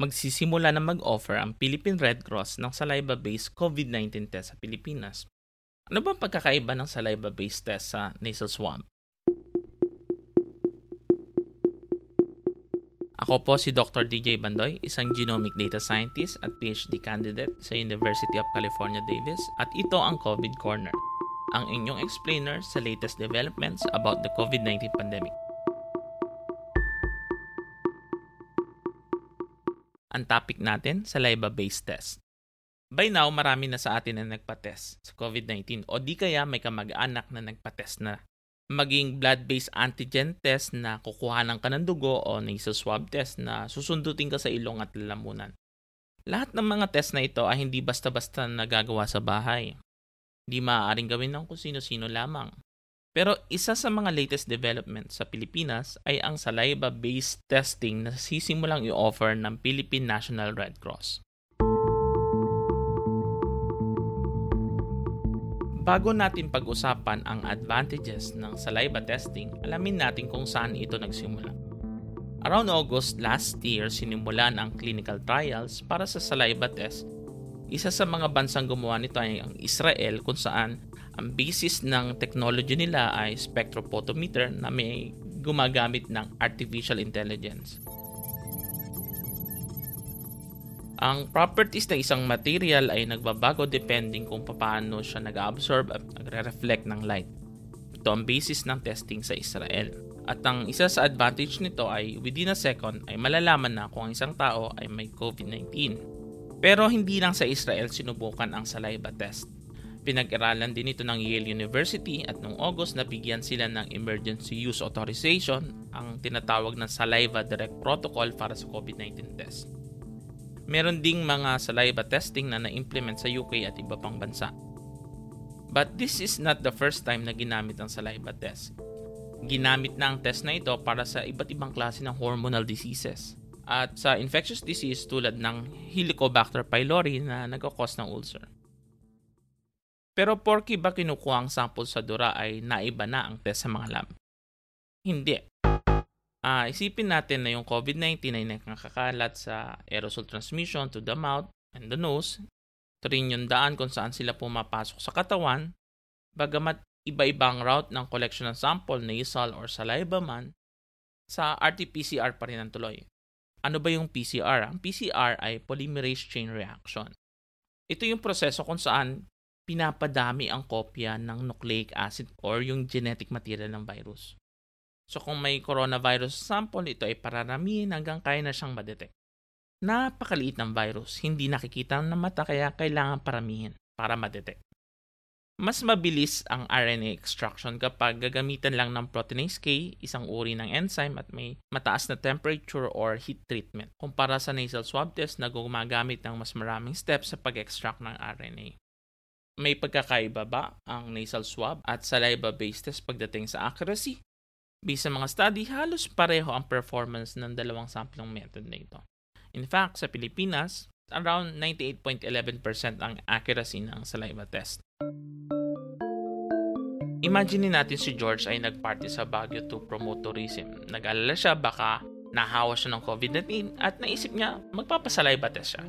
Magsisimula na mag-offer ang Philippine Red Cross ng saliva-based COVID-19 test sa Pilipinas. Ano ba ang pagkakaiba ng saliva-based test sa nasal swab? Ako po si Dr. DJ Bandoy, isang genomic data scientist at PhD candidate sa University of California, Davis at ito ang COVID Corner, ang inyong explainer sa latest developments about the COVID-19 pandemic. Ang topic natin, saliva-based test. By now, marami na sa atin na nagpa-test sa COVID-19 o di kaya may kamag-anak na nagpa-test na. Maging blood-based antigen test na kukuhanan ka ng dugo o nasal swab test na susundutin ka sa ilong at lalamunan. Lahat ng mga test na ito ay hindi basta-basta nagagawa sa bahay. Hindi maaaring gawin ng kung sino-sino lamang. Pero isa sa mga latest developments sa Pilipinas ay ang saliva-based testing na sisimulang i-offer ng Philippine National Red Cross. Bago natin pag-usapan ang advantages ng saliva testing, alamin natin kung saan ito nagsimula. Around August last year, sinimulan ang clinical trials para sa saliva test. Isa sa mga bansang gumawa nito ay ang Israel kung saan ang basis ng technology nila ay spectrophotometer na may gumagamit ng artificial intelligence. Ang properties ng isang material ay nagbabago depending kung paano siya nag-absorb at nagre-reflect ng light. Ito ang basis ng testing sa Israel. At ang isa sa advantage nito ay within a second ay malalaman na kung ang isang tao ay may COVID-19. Pero hindi lang sa Israel sinubukan ang saliva test. Pinag-aralan din ito ng Yale University at noong August nabigyan sila ng Emergency Use Authorization, ang tinatawag na Saliva Direct Protocol para sa COVID-19 test. Meron ding mga saliva testing na na-implement sa UK at iba pang bansa. But this is not the first time na ginamit ang saliva test. Ginamit na ang test na ito para sa iba't ibang klase ng hormonal diseases at sa infectious disease tulad ng Helicobacter pylori na nagkakos ng ulcer. Pero porky ba kinukuha ang sample sa dura ay naiba na ang test sa mga lab? Hindi uh, isipin natin na yung COVID-19 ay nakakakalat sa aerosol transmission to the mouth and the nose. Ito rin yung daan kung saan sila pumapasok sa katawan. Bagamat iba-ibang route ng collection ng sample, nasal or saliva man, sa RT-PCR pa rin ang tuloy. Ano ba yung PCR? Ang PCR ay polymerase chain reaction. Ito yung proseso kung saan pinapadami ang kopya ng nucleic acid or yung genetic material ng virus. So kung may coronavirus sample, ito ay pararamihin hanggang kaya na siyang madetect. Napakaliit ng virus, hindi nakikita ng mata kaya kailangan paramihin para madetect. Mas mabilis ang RNA extraction kapag gagamitan lang ng proteinase K, isang uri ng enzyme at may mataas na temperature or heat treatment kumpara sa nasal swab test na gumagamit ng mas maraming steps sa pag-extract ng RNA. May pagkakaiba ba ang nasal swab at saliva-based test pagdating sa accuracy? Based sa mga study, halos pareho ang performance ng dalawang sampling method na ito. In fact, sa Pilipinas, around 98.11% ang accuracy ng saliva test. Imagine natin si George ay nagparty sa Baguio to promote tourism. Nag-alala siya baka nahawa siya ng COVID-19 at naisip niya magpapasaliva test siya.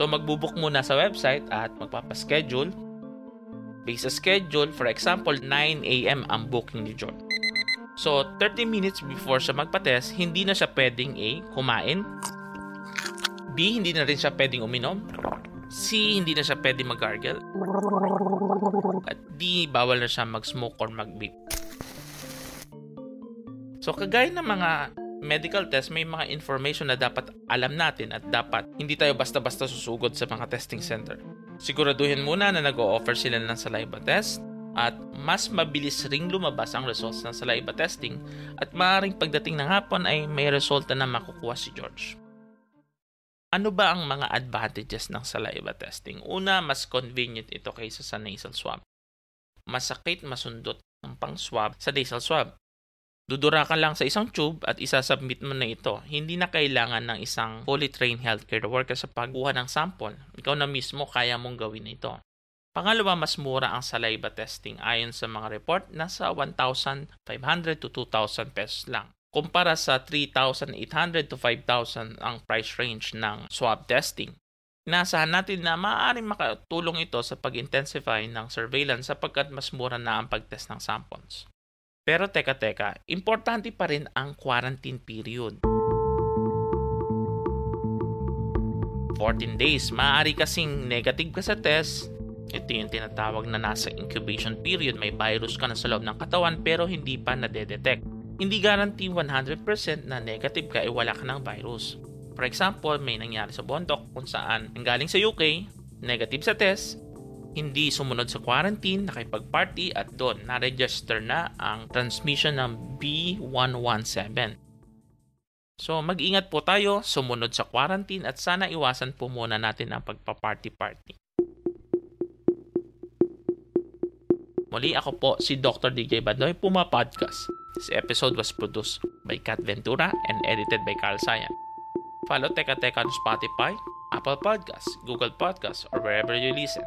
So magbubuk muna sa website at magpapaschedule. Based sa schedule, for example, 9 a.m. ang booking ni George. So, 30 minutes before siya magpa-test, hindi na siya pwedeng A. Kumain. B. Hindi na rin siya pwedeng uminom. C. Hindi na siya pwede mag-gargle. At D. Bawal na siya mag-smoke or mag-vape. So kagaya ng mga medical test, may mga information na dapat alam natin at dapat hindi tayo basta-basta susugod sa mga testing center. Siguraduhin muna na nag-o-offer sila ng saliva test at mas mabilis ring lumabas ang results ng saliva testing at maaaring pagdating ng hapon ay may resulta na makukuha si George. Ano ba ang mga advantages ng saliva testing? Una, mas convenient ito kaysa sa nasal swab. Masakit masundot ng pang-swab sa nasal swab. Dudura ka lang sa isang tube at isasubmit mo na ito. Hindi na kailangan ng isang fully trained healthcare worker sa pagkuha ng sample. Ikaw na mismo kaya mong gawin ito. Pangalawa, mas mura ang saliva testing ayon sa mga report, nasa 1,500 to 2,000 pesos lang kumpara sa 3,800 to 5,000 ang price range ng swab testing. Inasahan natin na maaaring makatulong ito sa pag-intensify ng surveillance sapagkat mas mura na ang pagtest ng samples. Pero teka teka, importante pa rin ang quarantine period. 14 days, maaari kasing negative ka sa test, ito yung tinatawag na nasa incubation period, may virus ka na sa loob ng katawan pero hindi pa nadedetect hindi guarantee 100% na negative ka ay wala ka ng virus. For example, may nangyari sa bondok kung saan galing sa UK, negative sa test, hindi sumunod sa quarantine, nakipag-party at doon na-register na ang transmission ng B117. So mag-ingat po tayo, sumunod sa quarantine at sana iwasan po muna natin ang pagpa-party-party. Muli ako po si Dr. DJ Badoy Puma Podcast. This episode was produced by Kat Ventura and edited by Carl Sayan. Follow Teka Teka on Spotify, Apple Podcasts, Google Podcasts, or wherever you listen.